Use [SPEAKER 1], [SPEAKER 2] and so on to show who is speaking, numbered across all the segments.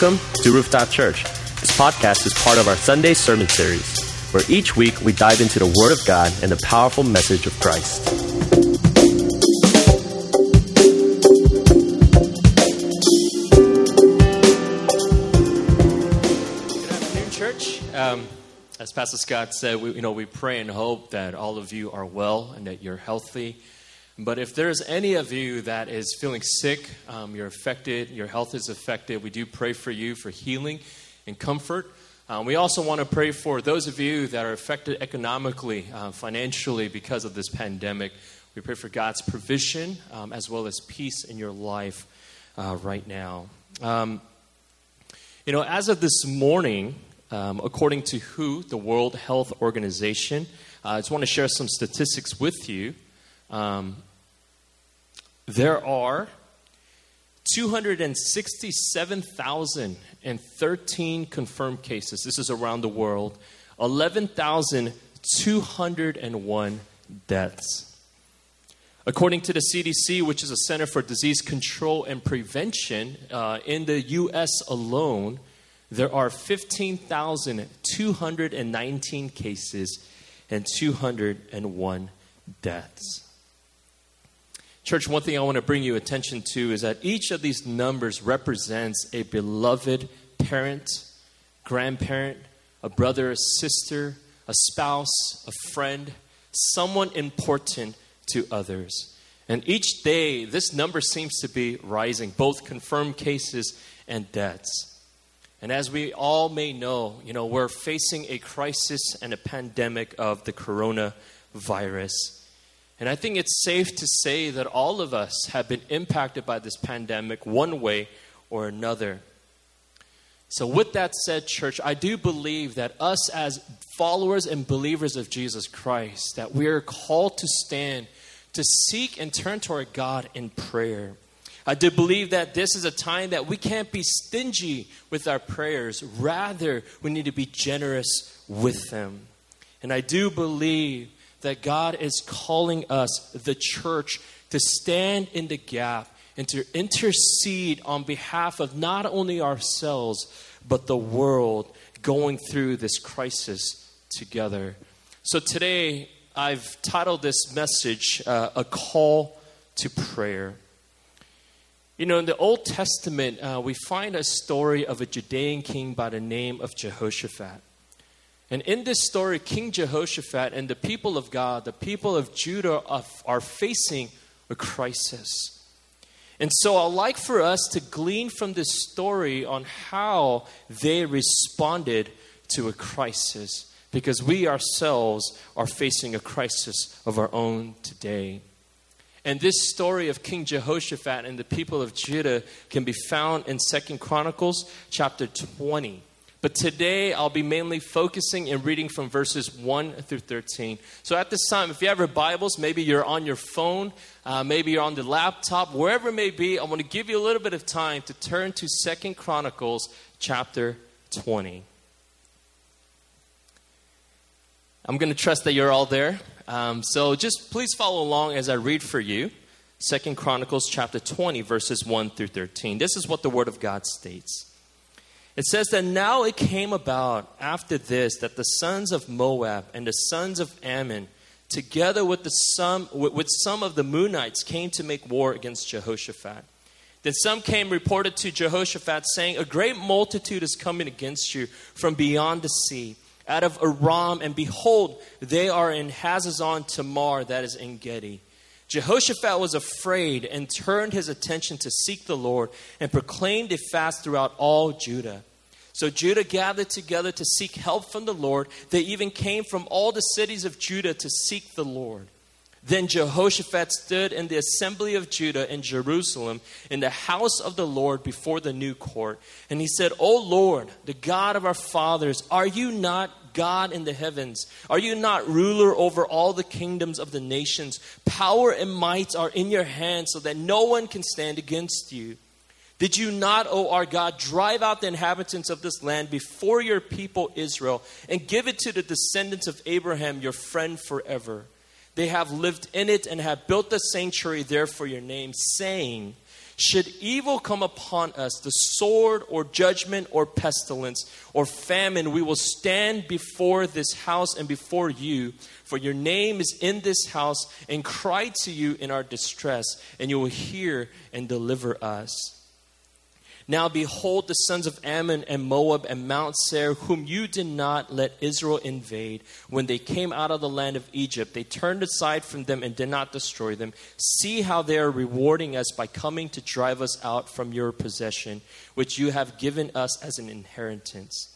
[SPEAKER 1] Welcome to Rooftop Church. This podcast is part of our Sunday sermon series, where each week we dive into the Word of God and the powerful message of Christ.
[SPEAKER 2] Good afternoon, church. Um, as Pastor Scott said, we, you know, we pray and hope that all of you are well and that you're healthy. But if there's any of you that is feeling sick, um, you're affected, your health is affected, we do pray for you for healing and comfort. Um, we also want to pray for those of you that are affected economically, uh, financially because of this pandemic. We pray for God's provision um, as well as peace in your life uh, right now. Um, you know, as of this morning, um, according to WHO, the World Health Organization, uh, I just want to share some statistics with you. Um, there are 267,013 confirmed cases. This is around the world. 11,201 deaths. According to the CDC, which is a Center for Disease Control and Prevention, uh, in the US alone, there are 15,219 cases and 201 deaths. Church, one thing I want to bring you attention to is that each of these numbers represents a beloved parent, grandparent, a brother, a sister, a spouse, a friend, someone important to others. And each day, this number seems to be rising, both confirmed cases and deaths. And as we all may know, you know, we're facing a crisis and a pandemic of the coronavirus. And I think it's safe to say that all of us have been impacted by this pandemic one way or another. So, with that said, church, I do believe that us as followers and believers of Jesus Christ, that we are called to stand, to seek and turn to our God in prayer. I do believe that this is a time that we can't be stingy with our prayers. Rather, we need to be generous with them. And I do believe that God is calling us, the church, to stand in the gap and to intercede on behalf of not only ourselves, but the world going through this crisis together. So today, I've titled this message uh, A Call to Prayer. You know, in the Old Testament, uh, we find a story of a Judean king by the name of Jehoshaphat. And in this story, King Jehoshaphat and the people of God, the people of Judah, are, facing a crisis. And so I'd like for us to glean from this story on how they responded to a crisis, because we ourselves are facing a crisis of our own today. And this story of King Jehoshaphat and the people of Judah can be found in Second Chronicles chapter 20. But today I'll be mainly focusing and reading from verses 1 through 13. So at this time, if you have your Bibles, maybe you're on your phone, uh, maybe you're on the laptop, wherever it may be, I want to give you a little bit of time to turn to Second Chronicles chapter 20. I'm going to trust that you're all there. Um, so just please follow along as I read for you. Second Chronicles chapter 20, verses 1 through 13. This is what the Word of God states. It says that now it came about after this that the sons of Moab and the sons of Ammon, together with, the some, with some of the Meunites, came to make war against Jehoshaphat. Then some came reported to Jehoshaphat, saying, A great multitude is coming against you from beyond the sea, out of Aram, and behold, they are in Hazazon Tamar, that is Engedi. Jehoshaphat was afraid and turned his attention to seek the Lord and proclaimed a fast throughout all Judah. So Judah gathered together to seek help from the Lord. They even came from all the cities of Judah to seek the Lord. Then Jehoshaphat stood in the assembly of Judah in Jerusalem in the house of the Lord before the new court. And he said, O Lord, the God of our fathers, are you not God in the heavens? Are you not ruler over all the kingdoms of the nations? Power and might are in your hands so that no one can stand against you. Did you not, O our God, drive out the inhabitants of this land before your people Israel and give it to the descendants of Abraham, your friend, forever? They have lived in it and have built a sanctuary there for your name, saying, Should evil come upon us, the sword or judgment or pestilence or famine, we will stand before this house and before you, for your name is in this house, and cry to you in our distress, and you will hear and deliver us. Now behold, the sons of Ammon and Moab and Mount Seir, whom you did not let Israel invade, when they came out of the land of Egypt, they turned aside from them and did not destroy them. See how they are rewarding us by coming to drive us out from your possession, which you have given us as an inheritance.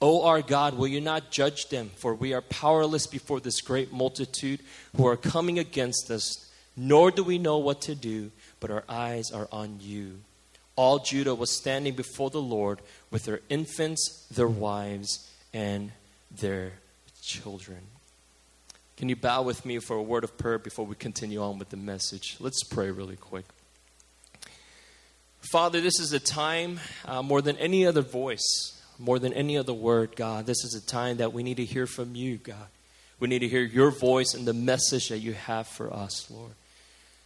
[SPEAKER 2] O our God, will you not judge them? For we are powerless before this great multitude who are coming against us, nor do we know what to do, but our eyes are on you all Judah was standing before the Lord with their infants, their wives, and their children. Can you bow with me for a word of prayer before we continue on with the message? Let's pray really quick. Father, this is a time uh, more than any other voice, more than any other word, God. This is a time that we need to hear from you, God. We need to hear your voice and the message that you have for us, Lord.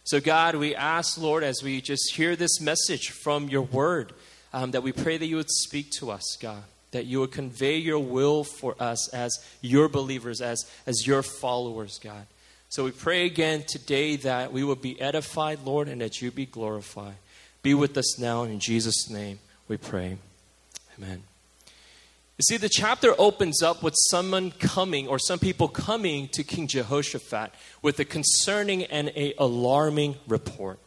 [SPEAKER 2] So, God, we ask, Lord, as we just hear this message from your word, um, that we pray that you would speak to us, God, that you would convey your will for us as your believers, as, as your followers, God. So we pray again today that we will be edified, Lord, and that you be glorified. Be with us now, in Jesus' name we pray. Amen. You see, the chapter opens up with someone coming, or some people coming to King Jehoshaphat with a concerning and a alarming report.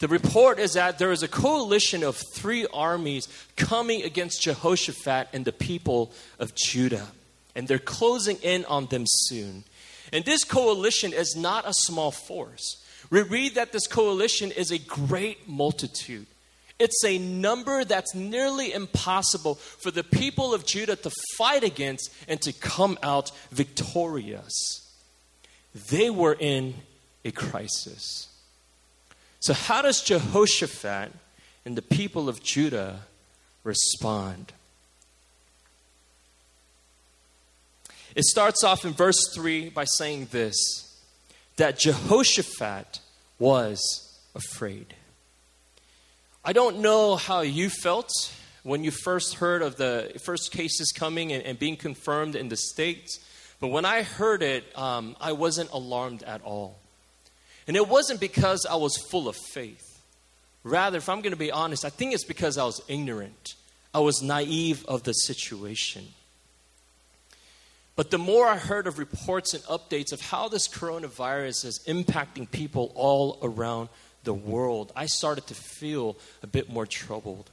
[SPEAKER 2] The report is that there is a coalition of three armies coming against Jehoshaphat and the people of Judah, and they're closing in on them soon. And this coalition is not a small force. We read that this coalition is a great multitude. It's a number that's nearly impossible for the people of Judah to fight against and to come out victorious. They were in a crisis. So, how does Jehoshaphat and the people of Judah respond? It starts off in verse 3 by saying this that Jehoshaphat was afraid. I don't know how you felt when you first heard of the first cases coming and, and being confirmed in the States, but when I heard it, um, I wasn't alarmed at all. And it wasn't because I was full of faith. Rather, if I'm going to be honest, I think it's because I was ignorant. I was naive of the situation. But the more I heard of reports and updates of how this coronavirus is impacting people all around the world, I started to feel a bit more troubled.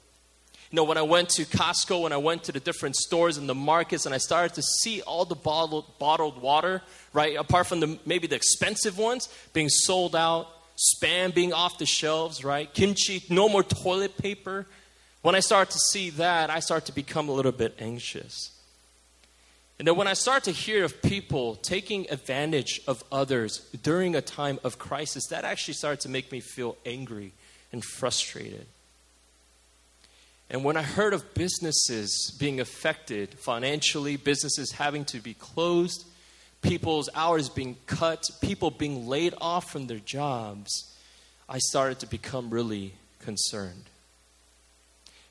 [SPEAKER 2] You know, when I went to Costco, when I went to the different stores and the markets, and I started to see all the bottled, bottled water, right, apart from the, maybe the expensive ones being sold out, spam being off the shelves, right, kimchi, no more toilet paper. When I start to see that, I start to become a little bit anxious. And then when I start to hear of people taking advantage of others during a time of crisis, that actually started to make me feel angry and frustrated. And when I heard of businesses being affected financially, businesses having to be closed, people's hours being cut, people being laid off from their jobs, I started to become really concerned.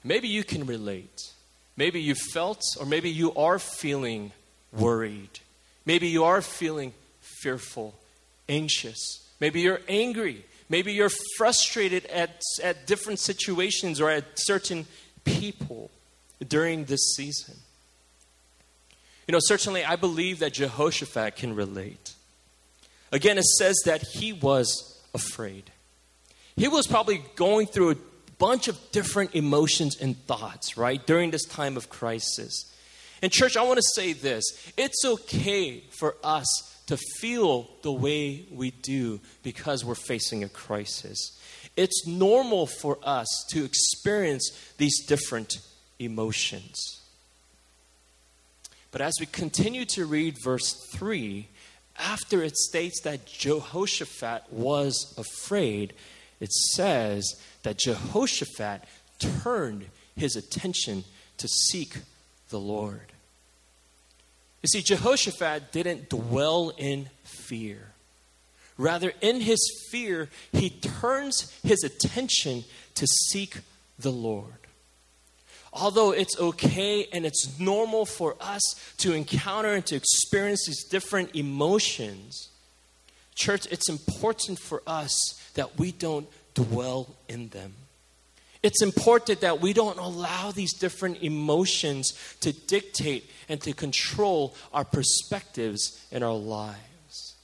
[SPEAKER 2] Maybe you can relate. Maybe you felt, or maybe you are feeling worried. Maybe you are feeling fearful, anxious. Maybe you're angry. Maybe you're frustrated at, at different situations or at certain people during this season. You know, certainly I believe that Jehoshaphat can relate. Again, it says that he was afraid. He was probably going through a bunch of different emotions and thoughts, right, during this time of crisis. And, church, I want to say this it's okay for us to feel the way we do because we're facing a crisis. It's normal for us to experience these different emotions. But as we continue to read verse 3, after it states that Jehoshaphat was afraid, it says that Jehoshaphat turned his attention to seek the Lord. You see, Jehoshaphat didn't dwell in fear. Rather, in his fear, he turns his attention to seek the Lord. Although it's okay and it's normal for us to encounter and to experience these different emotions, church, it's important for us that we don't dwell in them. It's important that we don't allow these different emotions to dictate and to control our perspectives in our lives.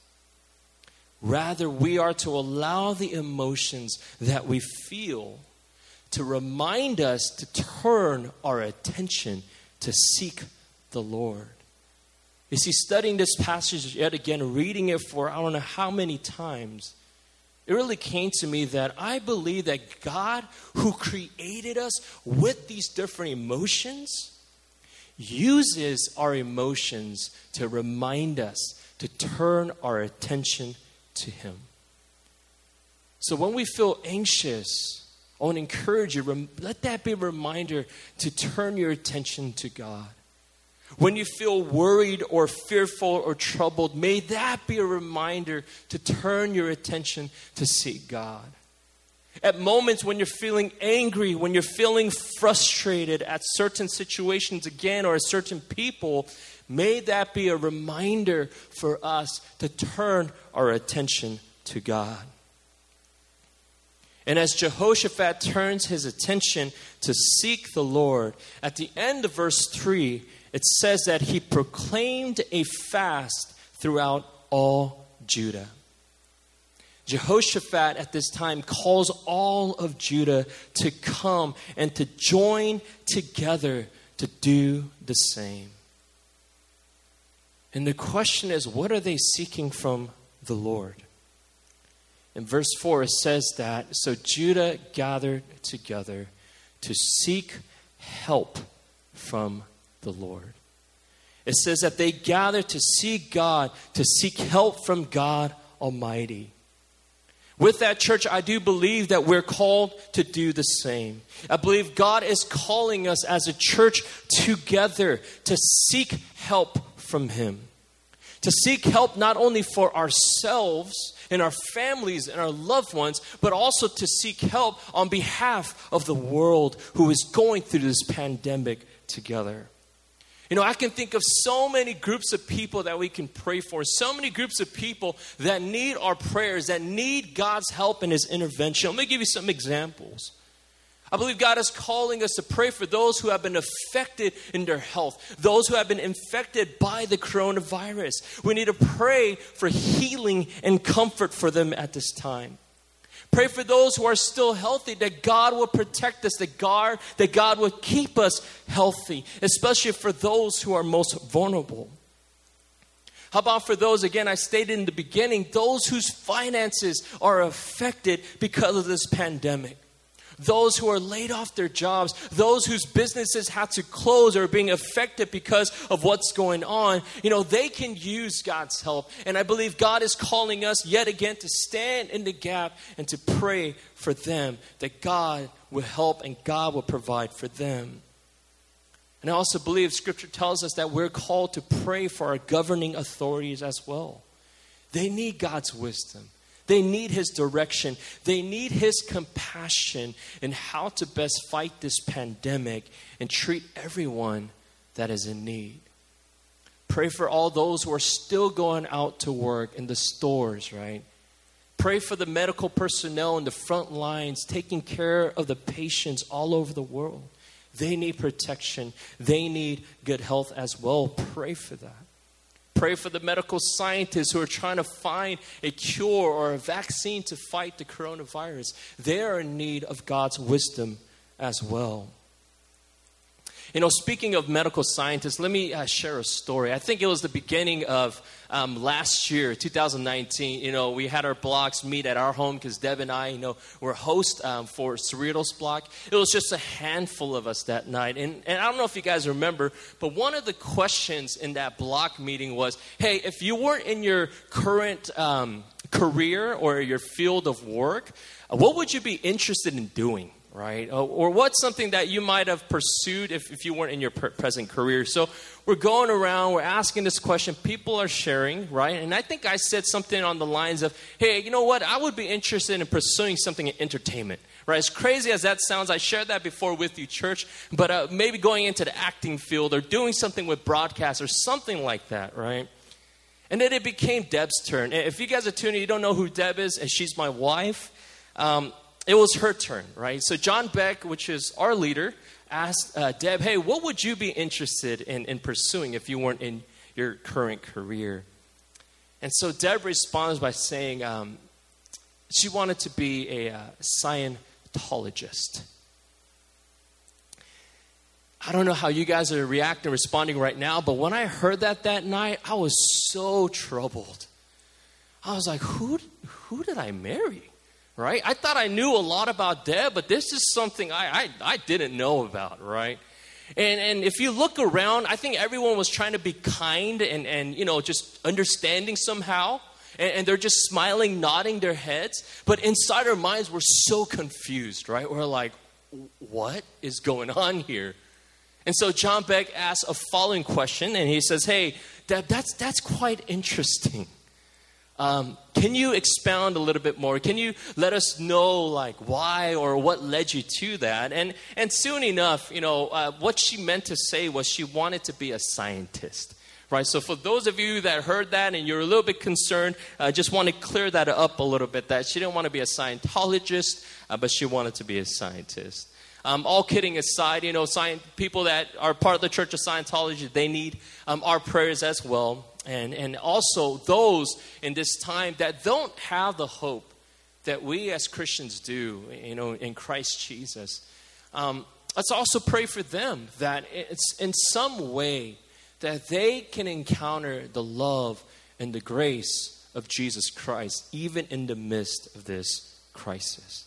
[SPEAKER 2] Rather, we are to allow the emotions that we feel to remind us to turn our attention to seek the Lord. You see, studying this passage yet again, reading it for I don't know how many times, it really came to me that I believe that God, who created us with these different emotions, uses our emotions to remind us to turn our attention to Him. So when we feel anxious, I want to encourage you, let that be a reminder to turn your attention to God. When you feel worried or fearful or troubled, may that be a reminder to turn your attention to seek God. At moments when you're feeling angry, when you're feeling frustrated at certain situations again or certain people, may that be a reminder for us to turn our attention to God. And as Jehoshaphat turns his attention to seek the Lord, at the end of verse 3, it says that he proclaimed a fast throughout all Judah. Jehoshaphat at this time calls all of Judah to come and to join together to do the same. And the question is what are they seeking from the Lord? In verse 4, it says that so Judah gathered together to seek help from the Lord. It says that they gather to seek God, to seek help from God Almighty. With that, church, I do believe that we're called to do the same. I believe God is calling us as a church together to seek help from Him. To seek help not only for ourselves and our families and our loved ones, but also to seek help on behalf of the world who is going through this pandemic together. You know, I can think of so many groups of people that we can pray for, so many groups of people that need our prayers, that need God's help and His intervention. Let me give you some examples. I believe God is calling us to pray for those who have been affected in their health, those who have been infected by the coronavirus. We need to pray for healing and comfort for them at this time. Pray for those who are still healthy that God will protect us, that God, that God will keep us healthy, especially for those who are most vulnerable. How about for those, again, I stated in the beginning, those whose finances are affected because of this pandemic? Those who are laid off their jobs, those whose businesses had to close or are being affected because of what's going on, you know, they can use God's help. And I believe God is calling us yet again to stand in the gap and to pray for them that God will help and God will provide for them. And I also believe Scripture tells us that we're called to pray for our governing authorities as well. They need God's wisdom. They need His direction. They need His compassion in how to best fight this pandemic and treat everyone that is in need. Pray for all those who are still going out to work in the stores, right? Pray for the medical personnel in the front lines taking care of the patients all over the world. They need protection, they need good health as well. Pray for that. Pray for the medical scientists who are trying to find a cure or a vaccine to fight the coronavirus. They are in need of God's wisdom as well. You know, speaking of medical scientists, let me uh, share a story. I think it was the beginning of um, last year, 2019. You know, we had our blocks meet at our home because Deb and I, you know, were host um, for Cerritos block. It was just a handful of us that night. And, and I don't know if you guys remember, but one of the questions in that block meeting was hey, if you weren't in your current um, career or your field of work, what would you be interested in doing? Right? Or, or what's something that you might have pursued if, if you weren't in your per- present career? So we're going around, we're asking this question. People are sharing, right? And I think I said something on the lines of, hey, you know what? I would be interested in pursuing something in entertainment. Right, as crazy as that sounds, I shared that before with you, church. But uh, maybe going into the acting field or doing something with broadcast or something like that, right? And then it became Deb's turn. If you guys are tuning, you don't know who Deb is, and she's my wife. Um, it was her turn, right? So John Beck, which is our leader, asked uh, Deb, "Hey, what would you be interested in, in pursuing if you weren't in your current career?" And so Deb responds by saying um, she wanted to be a uh, Scientologist. I don't know how you guys are reacting, responding right now, but when I heard that that night, I was so troubled. I was like, who, who did I marry? Right? I thought I knew a lot about Deb, but this is something I, I, I didn't know about, right? And, and if you look around, I think everyone was trying to be kind and, and you know, just understanding somehow. And, and they're just smiling, nodding their heads. But inside our minds, we're so confused, right? We're like, what is going on here? And so John Beck asks a following question, and he says, Hey, that, that's, that's quite interesting. Um, can you expound a little bit more? Can you let us know, like, why or what led you to that? And, and soon enough, you know, uh, what she meant to say was she wanted to be a scientist. Right, so for those of you that heard that and you're a little bit concerned, I uh, just want to clear that up a little bit. That she didn't want to be a Scientologist, uh, but she wanted to be a scientist. Um, all kidding aside, you know, science, people that are part of the Church of Scientology, they need um, our prayers as well. And, and also those in this time that don't have the hope that we as Christians do, you know, in Christ Jesus. Um, let's also pray for them that it's in some way that they can encounter the love and the grace of Jesus Christ, even in the midst of this crisis.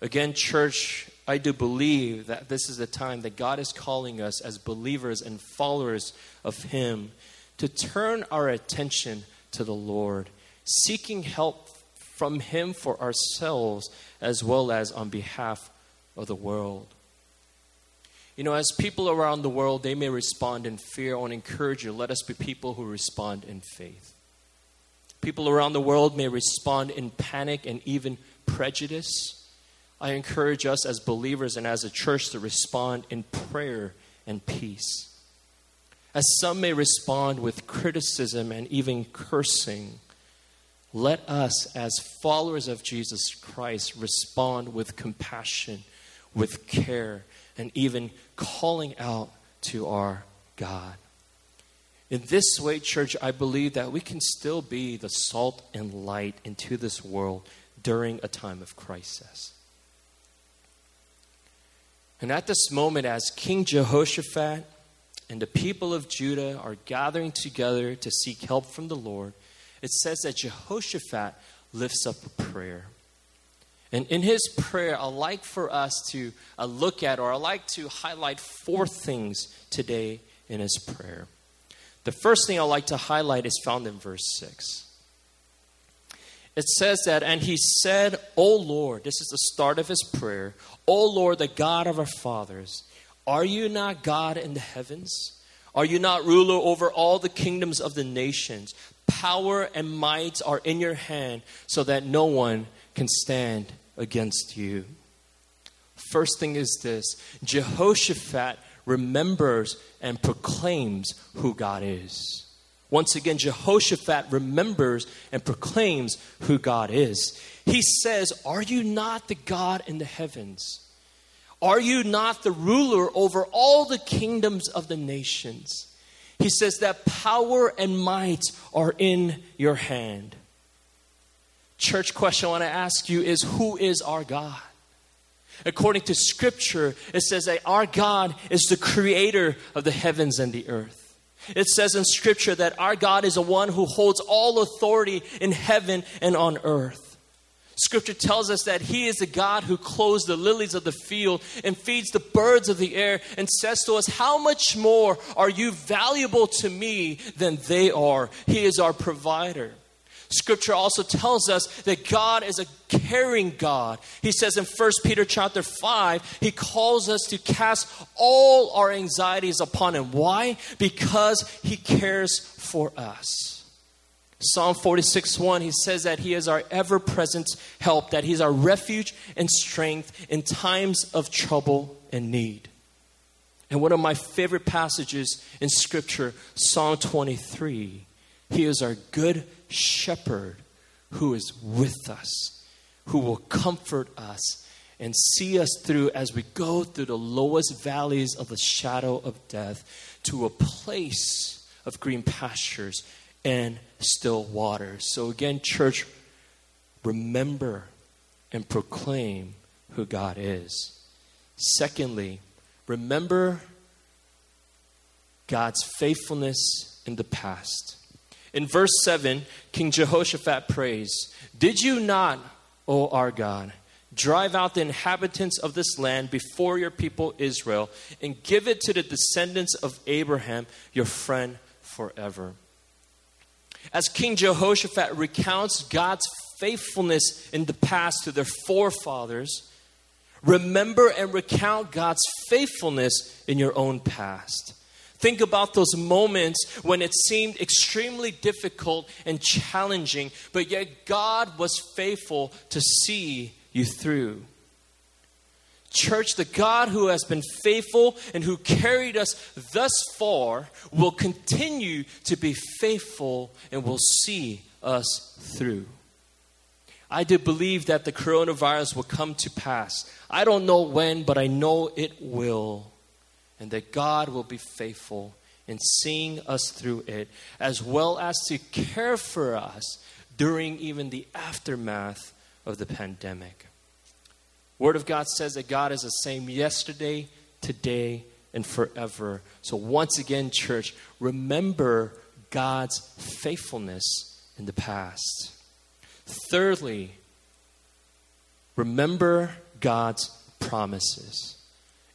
[SPEAKER 2] Again, church, I do believe that this is the time that God is calling us as believers and followers of Him to turn our attention to the Lord, seeking help from Him for ourselves as well as on behalf of the world. You know, as people around the world, they may respond in fear. I want to encourage you, let us be people who respond in faith. People around the world may respond in panic and even prejudice. I encourage us as believers and as a church to respond in prayer and peace. As some may respond with criticism and even cursing, let us, as followers of Jesus Christ, respond with compassion, with care, and even calling out to our God. In this way, church, I believe that we can still be the salt and light into this world during a time of crisis. And at this moment, as King Jehoshaphat and the people of Judah are gathering together to seek help from the Lord, it says that Jehoshaphat lifts up a prayer. And in his prayer, I'd like for us to uh, look at, or I'd like to highlight four things today in his prayer. The first thing I'd like to highlight is found in verse 6 it says that, and he said, O Lord, this is the start of his prayer, O Lord, the God of our fathers, are you not God in the heavens? Are you not ruler over all the kingdoms of the nations? Power and might are in your hand, so that no one can stand against you. First thing is this Jehoshaphat remembers and proclaims who God is. Once again, Jehoshaphat remembers and proclaims who God is. He says, Are you not the God in the heavens? Are you not the ruler over all the kingdoms of the nations? He says that power and might are in your hand. Church question I want to ask you is Who is our God? According to Scripture, it says that our God is the creator of the heavens and the earth. It says in Scripture that our God is the one who holds all authority in heaven and on earth. Scripture tells us that He is the God who clothes the lilies of the field and feeds the birds of the air and says to us, How much more are you valuable to me than they are? He is our provider. Scripture also tells us that God is a caring God. He says in 1 Peter chapter 5, he calls us to cast all our anxieties upon him. Why? Because he cares for us. Psalm 46 1, he says that he is our ever present help, that he's our refuge and strength in times of trouble and need. And one of my favorite passages in Scripture, Psalm 23, he is our good shepherd who is with us, who will comfort us and see us through as we go through the lowest valleys of the shadow of death to a place of green pastures and still waters. So, again, church, remember and proclaim who God is. Secondly, remember God's faithfulness in the past. In verse 7, King Jehoshaphat prays, Did you not, O our God, drive out the inhabitants of this land before your people Israel and give it to the descendants of Abraham, your friend, forever? As King Jehoshaphat recounts God's faithfulness in the past to their forefathers, remember and recount God's faithfulness in your own past. Think about those moments when it seemed extremely difficult and challenging, but yet God was faithful to see you through. Church, the God who has been faithful and who carried us thus far will continue to be faithful and will see us through. I do believe that the coronavirus will come to pass. I don't know when, but I know it will and that God will be faithful in seeing us through it, as well as to care for us during even the aftermath of the pandemic. Word of God says that God is the same yesterday, today, and forever. So once again, church, remember God's faithfulness in the past. Thirdly, remember God's promises.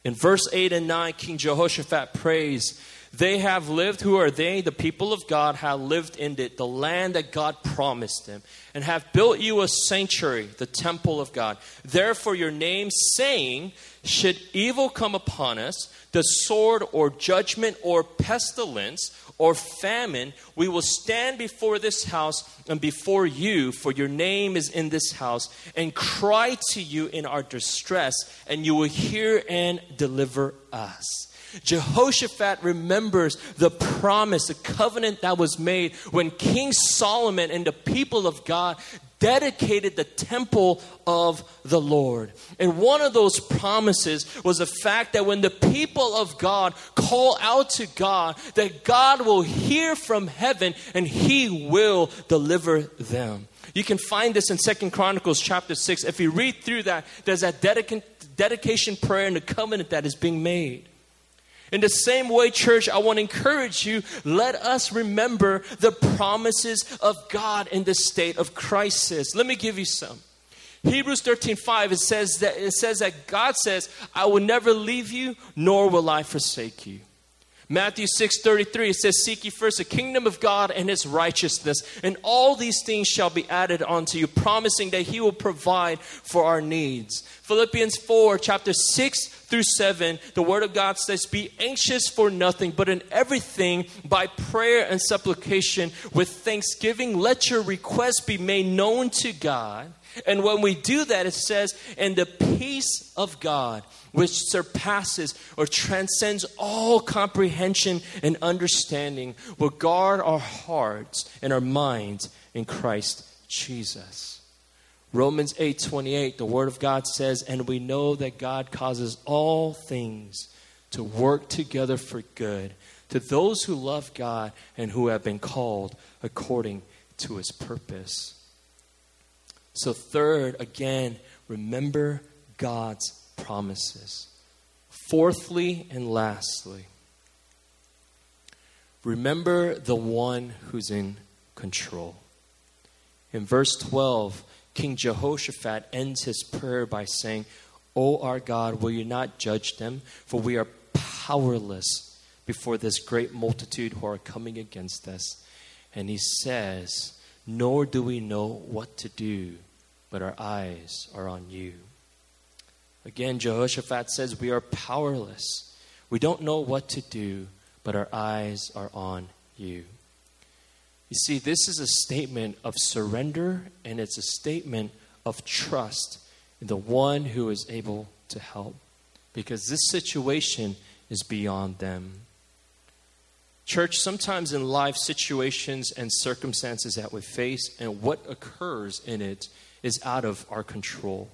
[SPEAKER 2] In verse 8 and 9, King Jehoshaphat prays, They have lived, who are they? The people of God have lived in it, the land that God promised them, and have built you a sanctuary, the temple of God. Therefore, your name, saying, Should evil come upon us, the sword or judgment or pestilence, or famine, we will stand before this house and before you, for your name is in this house, and cry to you in our distress, and you will hear and deliver us. Jehoshaphat remembers the promise, the covenant that was made when King Solomon and the people of God dedicated the temple of the Lord. And one of those promises was the fact that when the people of God call out to God, that God will hear from heaven and he will deliver them. You can find this in Second Chronicles chapter 6. If you read through that, there's that dedication prayer and the covenant that is being made. In the same way, church, I want to encourage you let us remember the promises of God in the state of crisis. Let me give you some. Hebrews 13 5, it says that it says that God says, I will never leave you, nor will I forsake you. Matthew 6 33 it says, Seek ye first the kingdom of God and his righteousness, and all these things shall be added unto you, promising that he will provide for our needs. Philippians 4, chapter 6 through 7, the word of God says, Be anxious for nothing, but in everything by prayer and supplication with thanksgiving, let your requests be made known to God. And when we do that, it says, And the peace of God which surpasses or transcends all comprehension and understanding, will guard our hearts and our minds in Christ Jesus. Romans 8:28 the word of God says and we know that God causes all things to work together for good to those who love God and who have been called according to his purpose. So third again remember God's promises. Fourthly and lastly, remember the one who's in control. In verse 12, King Jehoshaphat ends his prayer by saying, O our God, will you not judge them? For we are powerless before this great multitude who are coming against us. And he says, nor do we know what to do, but our eyes are on you. Again, Jehoshaphat says, We are powerless. We don't know what to do, but our eyes are on you. You see, this is a statement of surrender and it's a statement of trust in the one who is able to help because this situation is beyond them. Church, sometimes in life, situations and circumstances that we face and what occurs in it is out of our control.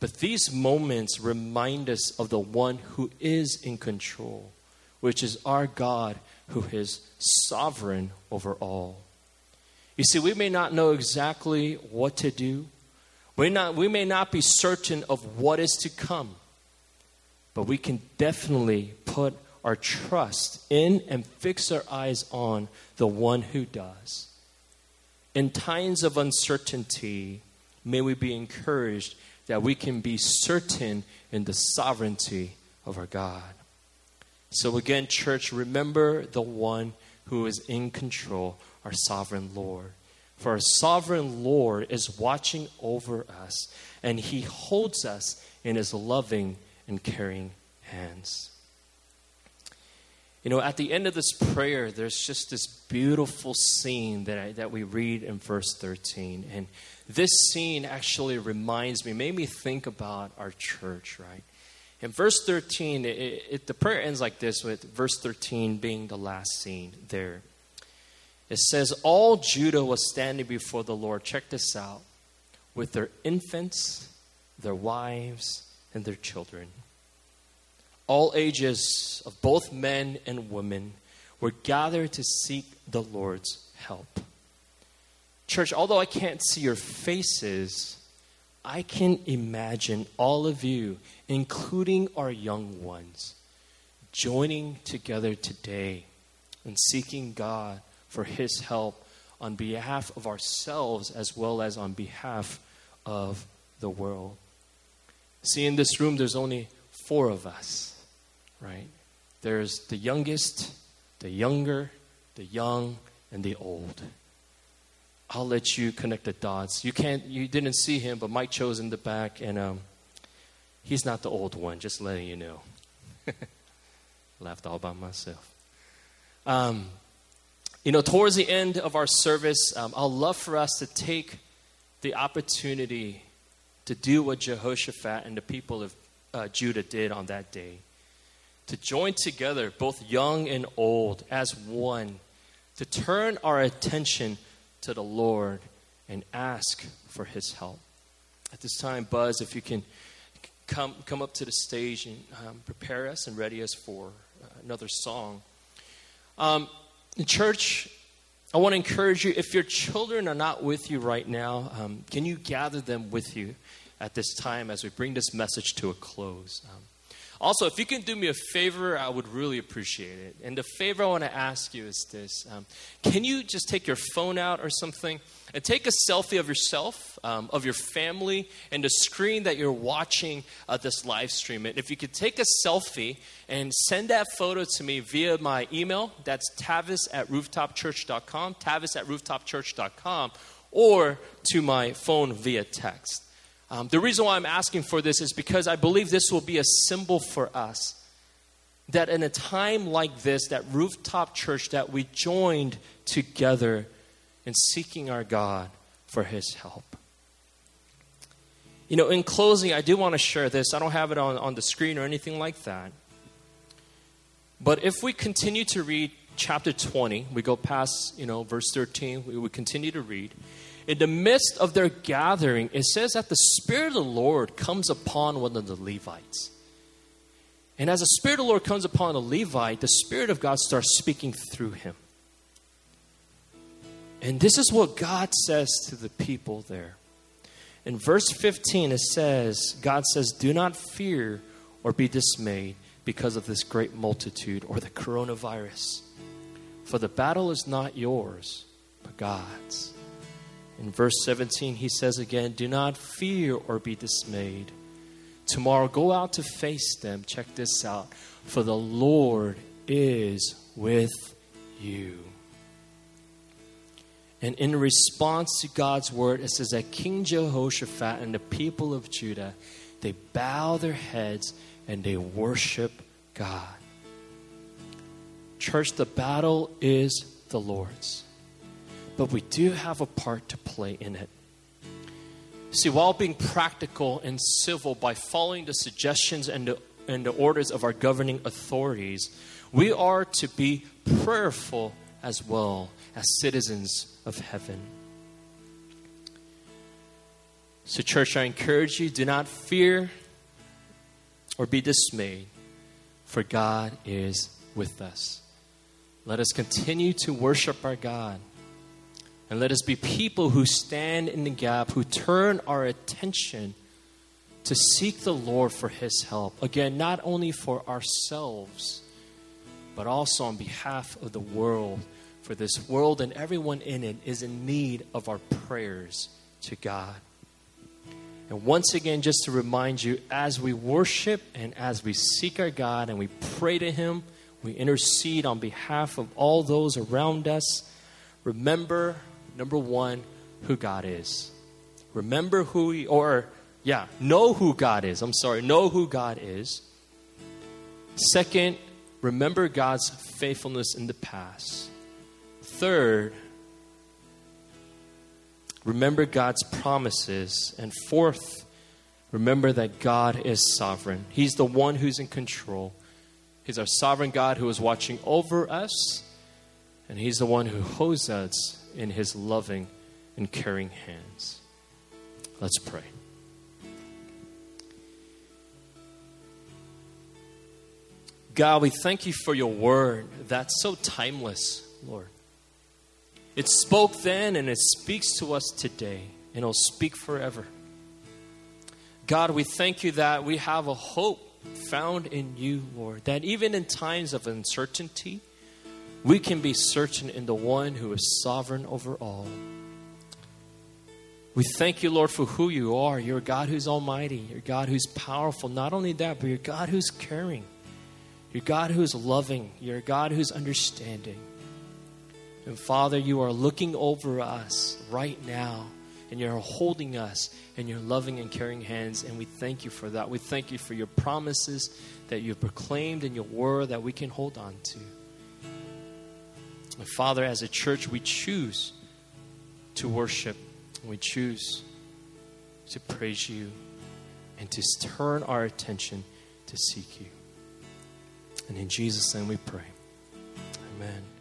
[SPEAKER 2] But these moments remind us of the one who is in control, which is our God who is sovereign over all. You see, we may not know exactly what to do, we, not, we may not be certain of what is to come, but we can definitely put our trust in and fix our eyes on the one who does. In times of uncertainty, may we be encouraged that we can be certain in the sovereignty of our God. So, again, church, remember the one who is in control, our sovereign Lord. For our sovereign Lord is watching over us, and he holds us in his loving and caring hands. You know, at the end of this prayer, there's just this beautiful scene that, I, that we read in verse 13. And this scene actually reminds me, made me think about our church, right? In verse 13, it, it, the prayer ends like this, with verse 13 being the last scene there. It says, All Judah was standing before the Lord, check this out, with their infants, their wives, and their children. All ages of both men and women were gathered to seek the Lord's help. Church, although I can't see your faces, I can imagine all of you, including our young ones, joining together today and seeking God for His help on behalf of ourselves as well as on behalf of the world. See, in this room, there's only four of us, right? There's the youngest, the younger, the young, and the old. I'll let you connect the dots. You can't, you didn't see him, but Mike chose in the back, and um, he's not the old one. Just letting you know. Laughed all by myself. Um, you know, towards the end of our service, um, I'll love for us to take the opportunity to do what Jehoshaphat and the people of uh, Judah did on that day. To join together, both young and old, as one, to turn our attention to the Lord and ask for his help. At this time, Buzz, if you can come, come up to the stage and um, prepare us and ready us for uh, another song. Um, in church, I want to encourage you if your children are not with you right now, um, can you gather them with you at this time as we bring this message to a close? Also, if you can do me a favor, I would really appreciate it. And the favor I want to ask you is this um, Can you just take your phone out or something and take a selfie of yourself, um, of your family, and the screen that you're watching uh, this live stream? And if you could take a selfie and send that photo to me via my email, that's tavis at rooftopchurch.com, tavis at rooftopchurch.com, or to my phone via text. Um, the reason why I'm asking for this is because I believe this will be a symbol for us that in a time like this, that rooftop church, that we joined together in seeking our God for His help. You know, in closing, I do want to share this. I don't have it on, on the screen or anything like that. But if we continue to read chapter 20, we go past, you know, verse 13, we would continue to read in the midst of their gathering, it says that the Spirit of the Lord comes upon one of the Levites. And as the Spirit of the Lord comes upon a Levite, the Spirit of God starts speaking through him. And this is what God says to the people there. In verse 15, it says, God says, Do not fear or be dismayed because of this great multitude or the coronavirus. For the battle is not yours, but God's. In verse 17, he says again, Do not fear or be dismayed. Tomorrow go out to face them. Check this out. For the Lord is with you. And in response to God's word, it says that King Jehoshaphat and the people of Judah, they bow their heads and they worship God. Church, the battle is the Lord's. But we do have a part to play in it. See, while being practical and civil by following the suggestions and the, and the orders of our governing authorities, we are to be prayerful as well as citizens of heaven. So, church, I encourage you do not fear or be dismayed, for God is with us. Let us continue to worship our God. And let us be people who stand in the gap, who turn our attention to seek the Lord for His help. Again, not only for ourselves, but also on behalf of the world. For this world and everyone in it is in need of our prayers to God. And once again, just to remind you, as we worship and as we seek our God and we pray to Him, we intercede on behalf of all those around us. Remember, number one, who God is. Remember who He, or, yeah, know who God is. I'm sorry, know who God is. Second, remember God's faithfulness in the past. Third, remember God's promises. And fourth, remember that God is sovereign. He's the one who's in control. He's our sovereign God who is watching over us, and He's the one who holds us in His loving and caring hands. Let's pray. God, we thank you for your word that's so timeless, Lord. It spoke then and it speaks to us today, and it'll speak forever. God, we thank you that we have a hope found in you, Lord. That even in times of uncertainty, we can be certain in the one who is sovereign over all. We thank you, Lord, for who you are. You're a God who's almighty. You're a God who's powerful. Not only that, but you're a God who's caring. You're a God who's loving. You're a God who's understanding. And Father, you are looking over us right now and you're holding us in your loving and caring hands. And we thank you for that. We thank you for your promises that you've proclaimed in your word that we can hold on to. Father, as a church, we choose to worship. We choose to praise you and to turn our attention to seek you. And in Jesus' name we pray. Amen.